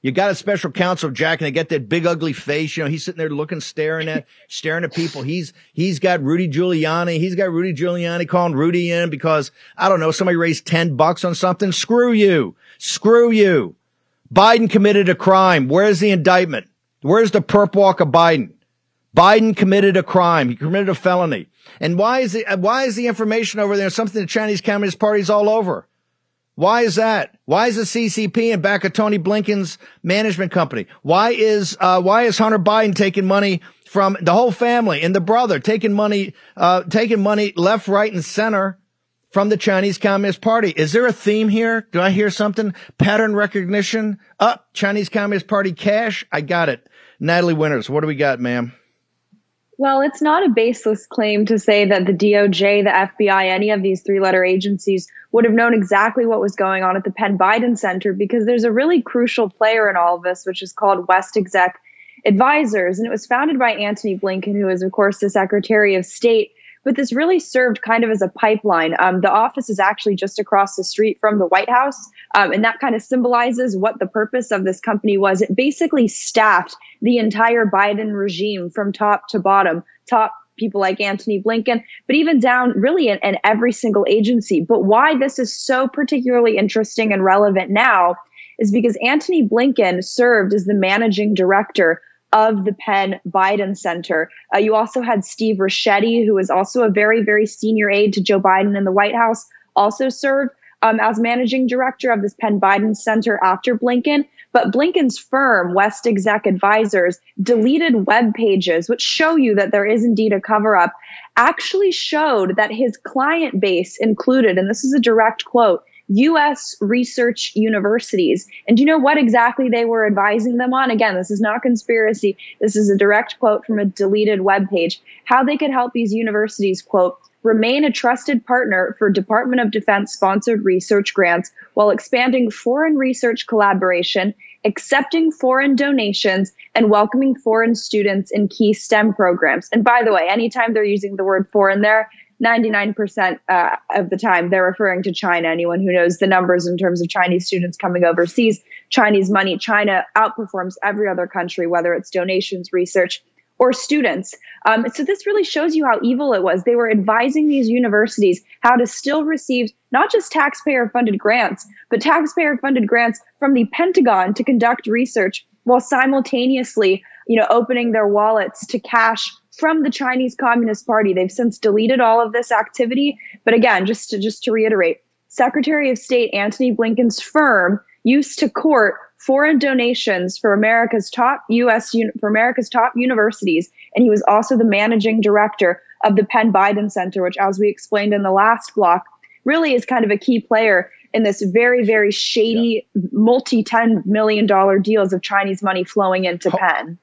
You got a special counsel, Jack, and they get that big ugly face. You know, he's sitting there looking, staring at, staring at people. He's, he's got Rudy Giuliani. He's got Rudy Giuliani calling Rudy in because, I don't know, somebody raised 10 bucks on something. Screw you. Screw you. Biden committed a crime. Where's the indictment? Where's the perp walk of Biden? Biden committed a crime. He committed a felony. And why is it, why is the information over there something the Chinese Communist Party is all over? Why is that? Why is the CCP in back of Tony Blinken's management company? Why is, uh, why is Hunter Biden taking money from the whole family and the brother taking money, uh, taking money left, right, and center from the Chinese Communist Party. Is there a theme here? Do I hear something? Pattern recognition? Up, oh, Chinese Communist Party cash? I got it. Natalie Winters, what do we got, ma'am? Well, it's not a baseless claim to say that the DOJ, the FBI, any of these three letter agencies would have known exactly what was going on at the Penn Biden Center because there's a really crucial player in all of this, which is called West Exec Advisors. And it was founded by Antony Blinken, who is, of course, the Secretary of State but this really served kind of as a pipeline. Um, the office is actually just across the street from the White House, um, and that kind of symbolizes what the purpose of this company was. It basically staffed the entire Biden regime from top to bottom, top people like Antony Blinken, but even down really in, in every single agency. But why this is so particularly interesting and relevant now is because Antony Blinken served as the managing director of the Penn Biden Center. Uh, you also had Steve Ricchetti, who was also a very, very senior aide to Joe Biden in the White House, also served um, as managing director of this Penn Biden Center after Blinken. But Blinken's firm, West Exec Advisors, deleted web pages which show you that there is indeed a cover up, actually showed that his client base included, and this is a direct quote, US research universities. And do you know what exactly they were advising them on? Again, this is not conspiracy. This is a direct quote from a deleted web page. How they could help these universities, quote, remain a trusted partner for Department of Defense sponsored research grants while expanding foreign research collaboration, accepting foreign donations, and welcoming foreign students in key STEM programs. And by the way, anytime they're using the word foreign there, 99% uh, of the time they're referring to China. Anyone who knows the numbers in terms of Chinese students coming overseas, Chinese money, China outperforms every other country, whether it's donations, research, or students. Um, so this really shows you how evil it was. They were advising these universities how to still receive not just taxpayer funded grants, but taxpayer funded grants from the Pentagon to conduct research while simultaneously, you know, opening their wallets to cash from the Chinese Communist Party. They've since deleted all of this activity, but again, just to just to reiterate, Secretary of State Antony Blinken's firm used to court foreign donations for America's top US for America's top universities and he was also the managing director of the Penn Biden Center which as we explained in the last block really is kind of a key player in this very very shady yeah. multi 10 million dollar deals of Chinese money flowing into Penn.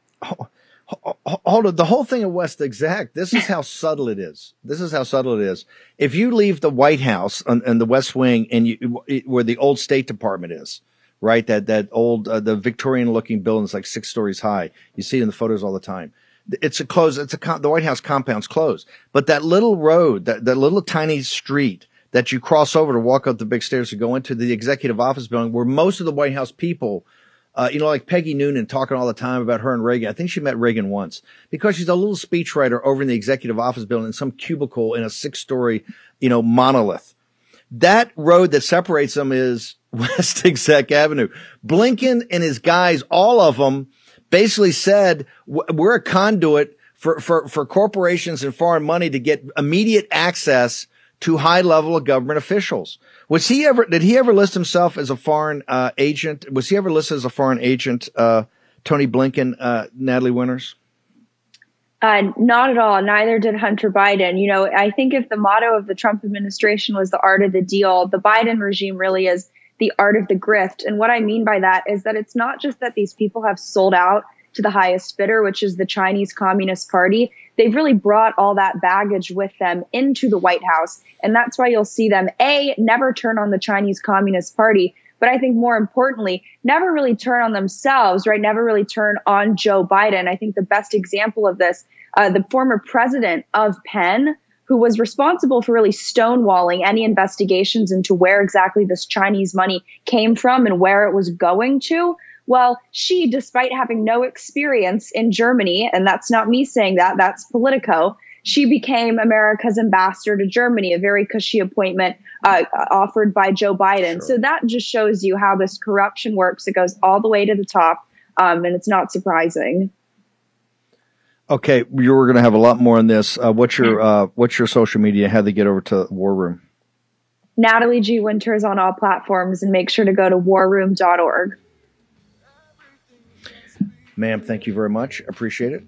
Hold on. The whole thing of West Exec, this is how subtle it is. This is how subtle it is. If you leave the White House and, and the West Wing and you, where the old State Department is, right? That, that old, uh, the Victorian looking building is like six stories high. You see it in the photos all the time. It's a closed, it's a, the White House compound's closed, but that little road, that, that little tiny street that you cross over to walk up the big stairs to go into the executive office building where most of the White House people uh, you know, like Peggy Noonan talking all the time about her and Reagan. I think she met Reagan once because she's a little speechwriter over in the executive office building in some cubicle in a six story, you know, monolith. That road that separates them is West Exec Avenue. Blinken and his guys, all of them basically said, we're a conduit for, for, for corporations and foreign money to get immediate access to high level government officials. Was he ever, did he ever list himself as a foreign, uh, agent? Was he ever listed as a foreign agent, uh, Tony Blinken, uh, Natalie Winters? Uh, not at all. Neither did Hunter Biden. You know, I think if the motto of the Trump administration was the art of the deal, the Biden regime really is the art of the grift. And what I mean by that is that it's not just that these people have sold out to the highest bidder, which is the Chinese Communist Party. They've really brought all that baggage with them into the White House. And that's why you'll see them, A, never turn on the Chinese Communist Party. But I think more importantly, never really turn on themselves, right? Never really turn on Joe Biden. I think the best example of this, uh, the former president of Penn, who was responsible for really stonewalling any investigations into where exactly this Chinese money came from and where it was going to. Well, she, despite having no experience in Germany, and that's not me saying that, that's Politico, she became America's ambassador to Germany, a very cushy appointment uh, offered by Joe Biden. Sure. So that just shows you how this corruption works. It goes all the way to the top, um, and it's not surprising. Okay, you're going to have a lot more on this. Uh, what's your uh, what's your social media? How do they get over to War Room? Natalie G. Winters on all platforms, and make sure to go to warroom.org. Ma'am, thank you very much. Appreciate it.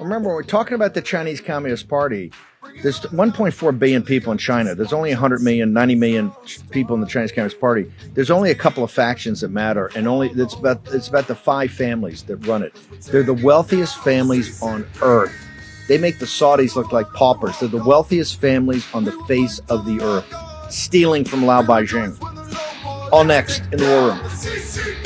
Remember, when we're talking about the Chinese Communist Party, there's 1.4 billion people in China. There's only 100 million, 90 million people in the Chinese Communist Party. There's only a couple of factions that matter, and only it's about it's about the five families that run it. They're the wealthiest families on earth. They make the Saudis look like paupers. They're the wealthiest families on the face of the earth, stealing from Lao Baixing. All next in the war room.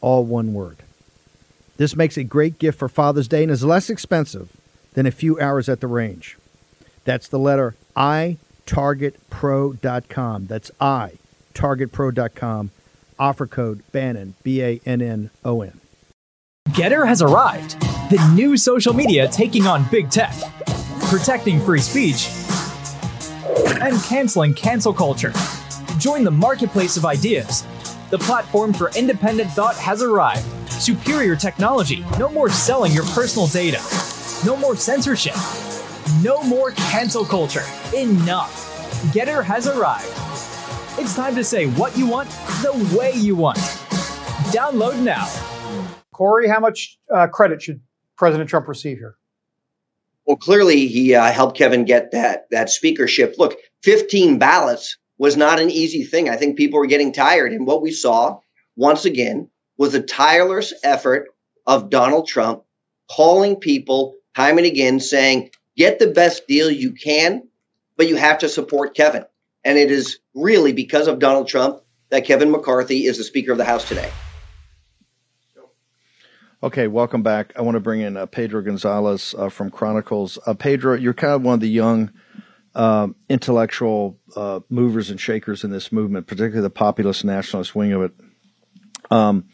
all one word. This makes a great gift for Father's Day and is less expensive than a few hours at the range. That's the letter I, targetpro.com. That's I, targetpro.com. Offer code Bannon, B A N N O N. Gettr has arrived, the new social media taking on big tech. protecting free speech, and canceling cancel culture. Join the marketplace of ideas. The platform for independent thought has arrived. Superior technology. No more selling your personal data. No more censorship. No more cancel culture. Enough. Gettr has arrived. It's time to say what you want the way you want. Download now. Corey, how much uh, credit should President Trump receive here? Well, clearly he uh, helped Kevin get that that speakership. Look, 15 ballots was not an easy thing. I think people were getting tired, and what we saw once again was a tireless effort of Donald Trump calling people time and again saying, "Get the best deal you can, but you have to support Kevin." And it is really because of Donald Trump that Kevin McCarthy is the Speaker of the House today. Okay, welcome back. I want to bring in uh, Pedro Gonzalez uh, from Chronicles. Uh, Pedro, you're kind of one of the young uh, intellectual uh, movers and shakers in this movement, particularly the populist nationalist wing of it. Um,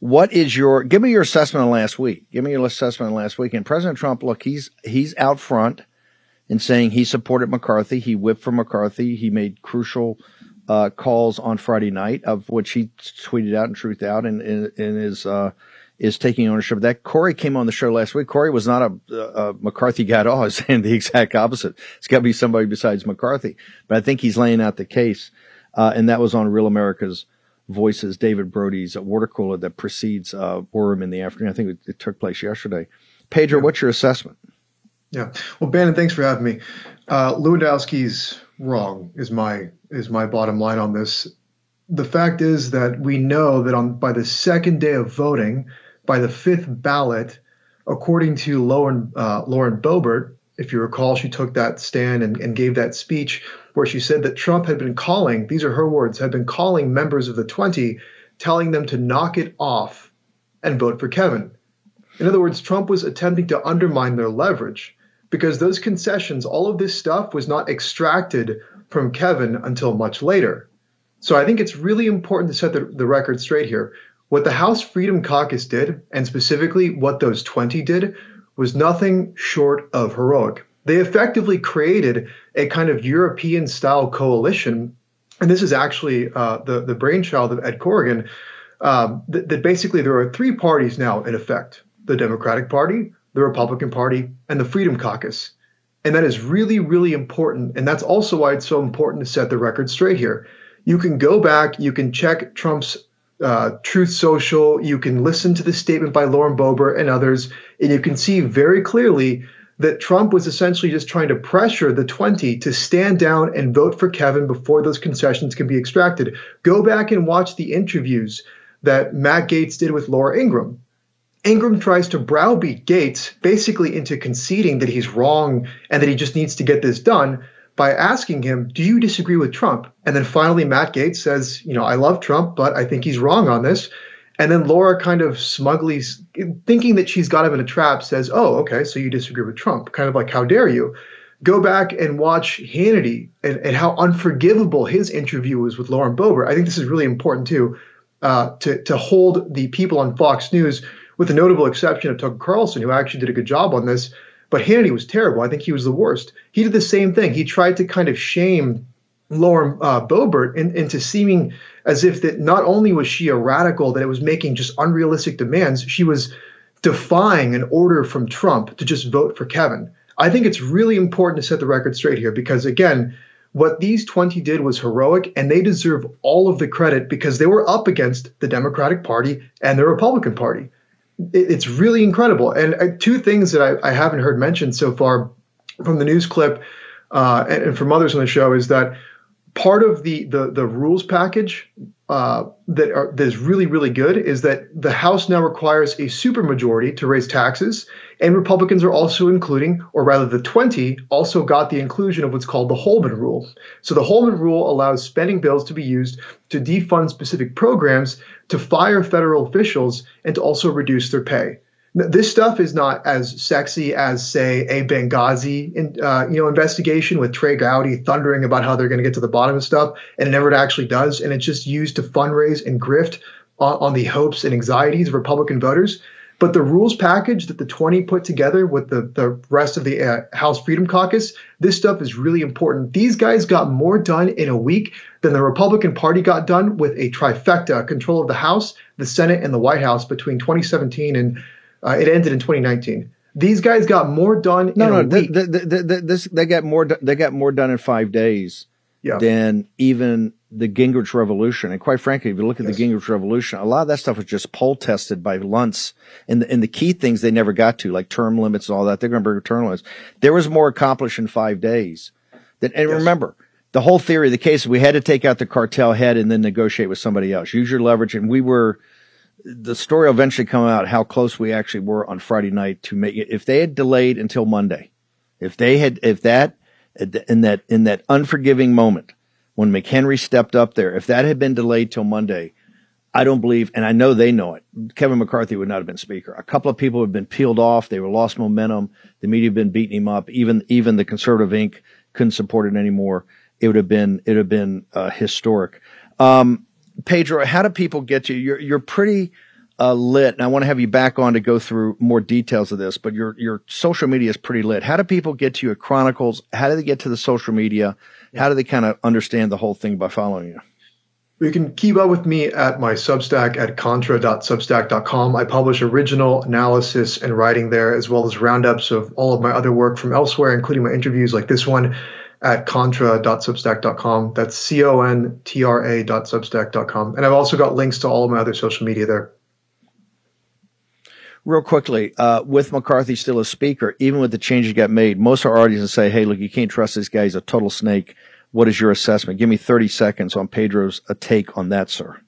what is your? Give me your assessment on last week. Give me your assessment on last week. And President Trump, look, he's he's out front in saying he supported McCarthy. He whipped for McCarthy. He made crucial uh, calls on Friday night, of which he tweeted out and truthed out, and in, in, his is taking ownership of that. Corey came on the show last week. Corey was not a, a McCarthy guy at all. He's saying the exact opposite. It's got to be somebody besides McCarthy. But I think he's laying out the case. Uh, and that was on Real America's Voices, David Brody's water cooler that precedes uh, War Room in the afternoon. I think it, it took place yesterday. Pedro, yeah. what's your assessment? Yeah. Well, Bannon, thanks for having me. Uh, Lewandowski's wrong is my is my bottom line on this. The fact is that we know that on by the second day of voting, by the fifth ballot, according to Lauren, uh, Lauren Boebert, if you recall, she took that stand and, and gave that speech where she said that Trump had been calling, these are her words, had been calling members of the 20, telling them to knock it off and vote for Kevin. In other words, Trump was attempting to undermine their leverage because those concessions, all of this stuff was not extracted from Kevin until much later. So I think it's really important to set the, the record straight here. What the House Freedom Caucus did, and specifically what those 20 did, was nothing short of heroic. They effectively created a kind of European style coalition. And this is actually uh, the, the brainchild of Ed Corrigan. Um, that, that basically there are three parties now in effect the Democratic Party, the Republican Party, and the Freedom Caucus. And that is really, really important. And that's also why it's so important to set the record straight here. You can go back, you can check Trump's uh, Truth Social. You can listen to the statement by Lauren Boebert and others, and you can see very clearly that Trump was essentially just trying to pressure the 20 to stand down and vote for Kevin before those concessions can be extracted. Go back and watch the interviews that Matt Gaetz did with Laura Ingraham. Ingraham tries to browbeat Gaetz basically into conceding that he's wrong and that he just needs to get this done by asking him, Do you disagree with Trump? And then finally, Matt Gaetz says, You know, I love Trump, but I think he's wrong on this. And then Laura kind of smugly, thinking that she's got him in a trap, says, Oh, okay, so you disagree with Trump. Kind of like, How dare you? Go back and watch Hannity and, and how unforgivable his interview was with Lauren Boebert. I think this is really important too, uh, to, to hold the people on Fox News, with the notable exception of Tucker Carlson, who actually did a good job on this, but Hannity was terrible. I think he was the worst. He did the same thing. He tried to kind of shame Lauren uh, Boebert in, into seeming as if that not only was she a radical, that it was making just unrealistic demands, she was defying an order from Trump to just vote for Kevin. I think it's really important to set the record straight here because, again, what these 20 did was heroic and they deserve all of the credit because they were up against the Democratic Party and the Republican Party it's really incredible. And uh, two things that I, I, haven't heard mentioned so far from the news clip uh, and, and, from others on the show is that part of the the, the rules package uh, that, are, that is really really good is that the House now requires a supermajority to raise taxes, and Republicans are also including, or rather, the 20 also got the inclusion of what's called the Holman Rule. So the Holman Rule allows spending bills to be used to defund specific programs, to fire federal officials, and to also reduce their pay this stuff is not as sexy as, say, a Benghazi in, uh, you know investigation with Trey Gowdy thundering about how they're going to get to the bottom of stuff, and it never actually does, and it's just used to fundraise and grift on, on the hopes and anxieties of Republican voters. But the rules package that the 20 put together with the, the rest of the uh, House Freedom Caucus, this stuff is really important. These guys got more done in a week than the Republican Party got done with a trifecta control of the House, the Senate, and the White House between 2017 and uh, it ended in 2019. These guys got more done. No, no, the, the, the, this they got more. They got more done in five days yeah. than even the Gingrich Revolution. And quite frankly, if you look at yes. the Gingrich Revolution, a lot of that stuff was just poll tested by Luntz. And the, and the key things they never got to, like term limits and all that, they're going to bring term limits. There was more accomplished in five days. Than, and yes. remember, the whole theory of the case, we had to take out the cartel head and then negotiate with somebody else. Use your leverage. And we were, the story will eventually come out how close we actually were on Friday night to make it. If they had delayed until Monday, if they had, if that, in that, in that unforgiving moment, when McHenry stepped up there, if that had been delayed till Monday, I don't believe, and I know they know it, Kevin McCarthy would not have been speaker. A couple of people have been peeled off. They were lost momentum. The media have been beating him up. Even, even the conservative Inc. couldn't support it anymore. It would have been, it would have been, uh, historic. Um, Pedro, how do people get to you? You're, you're pretty, uh, lit, and I want to have you back on to go through more details of this. But your your social media is pretty lit. How do people get to you at Chronicles? How do they get to the social media? How do they kind of understand the whole thing by following you? You can keep up with me at my Substack at contra.substack.com. I publish original analysis and writing there, as well as roundups of all of my other work from elsewhere, including my interviews like this one at contra.substack.com. That's C O N T R A.substack.com. And I've also got links to all of my other social media there. Real quickly, uh, with McCarthy still a speaker, even with the changes that got made, most of our audience say, hey, look, you can't trust this guy. He's a total snake. What is your assessment? Give me 30 seconds on Pedro's a take on that, sir.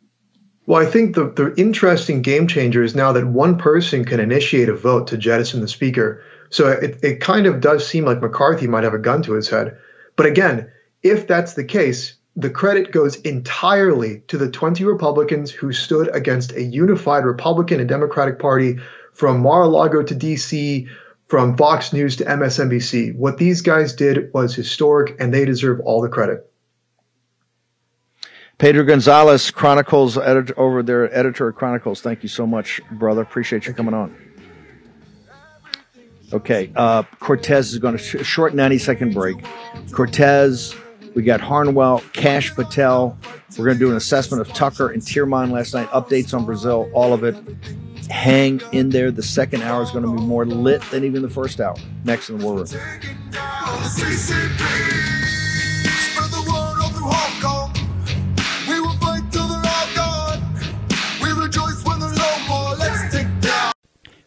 Well, I think the, the interesting game changer is now that one person can initiate a vote to jettison the speaker. So it, it kind of does seem like McCarthy might have a gun to his head. But again, if that's the case, the credit goes entirely to the 20 Republicans who stood against a unified Republican and Democratic Party from Mar-a-Lago to DC, from Fox News to MSNBC. What these guys did was historic, and they deserve all the credit. Pedro Gonzalez, Chronicles editor over there, editor of Chronicles. Thank you so much, brother. Appreciate you coming on. Okay, uh, Cortez is going to sh- short ninety second break. Cortez, we got Harnwell, Kash Patel. We're going to do an assessment of Tucker and Tyrmand last night. Updates on Brazil, all of it hang in there. The second hour is going to be more lit than even the first hour. Next in the war room.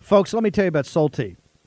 Folks, let me tell you about Solti.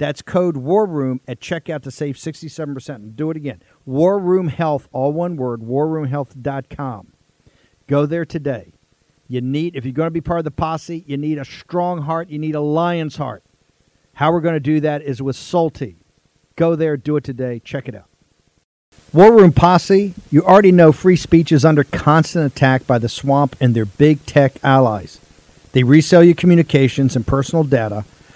That's code WARROOM at checkout to save 67%. And Do it again. War Room Health, all one word, warroomhealth.com. Go there today. You need, if you're going to be part of the posse, you need a strong heart. You need a lion's heart. How we're going to do that is with Salty. Go there, do it today. Check it out. War Room Posse, you already know free speech is under constant attack by the swamp and their big tech allies. They resell your communications and personal data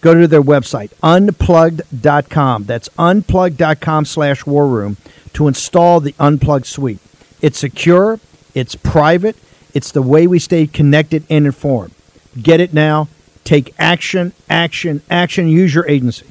Go to their website, unplugged.com. That's unplugged.com slash war room to install the Unplugged suite. It's secure, it's private, it's the way we stay connected and informed. Get it now. Take action, action, action. Use your agency.